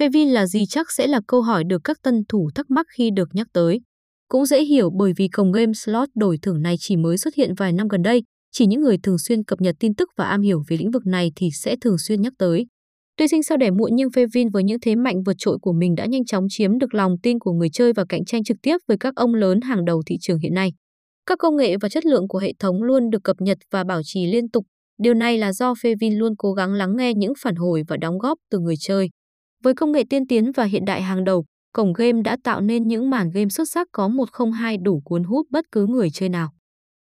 Fevin là gì chắc sẽ là câu hỏi được các tân thủ thắc mắc khi được nhắc tới. Cũng dễ hiểu bởi vì cổng game slot đổi thưởng này chỉ mới xuất hiện vài năm gần đây, chỉ những người thường xuyên cập nhật tin tức và am hiểu về lĩnh vực này thì sẽ thường xuyên nhắc tới. Tuy sinh sau đẻ muộn nhưng Fevin với những thế mạnh vượt trội của mình đã nhanh chóng chiếm được lòng tin của người chơi và cạnh tranh trực tiếp với các ông lớn hàng đầu thị trường hiện nay. Các công nghệ và chất lượng của hệ thống luôn được cập nhật và bảo trì liên tục. Điều này là do Fevin luôn cố gắng lắng nghe những phản hồi và đóng góp từ người chơi. Với công nghệ tiên tiến và hiện đại hàng đầu, cổng game đã tạo nên những màn game xuất sắc có 102 đủ cuốn hút bất cứ người chơi nào.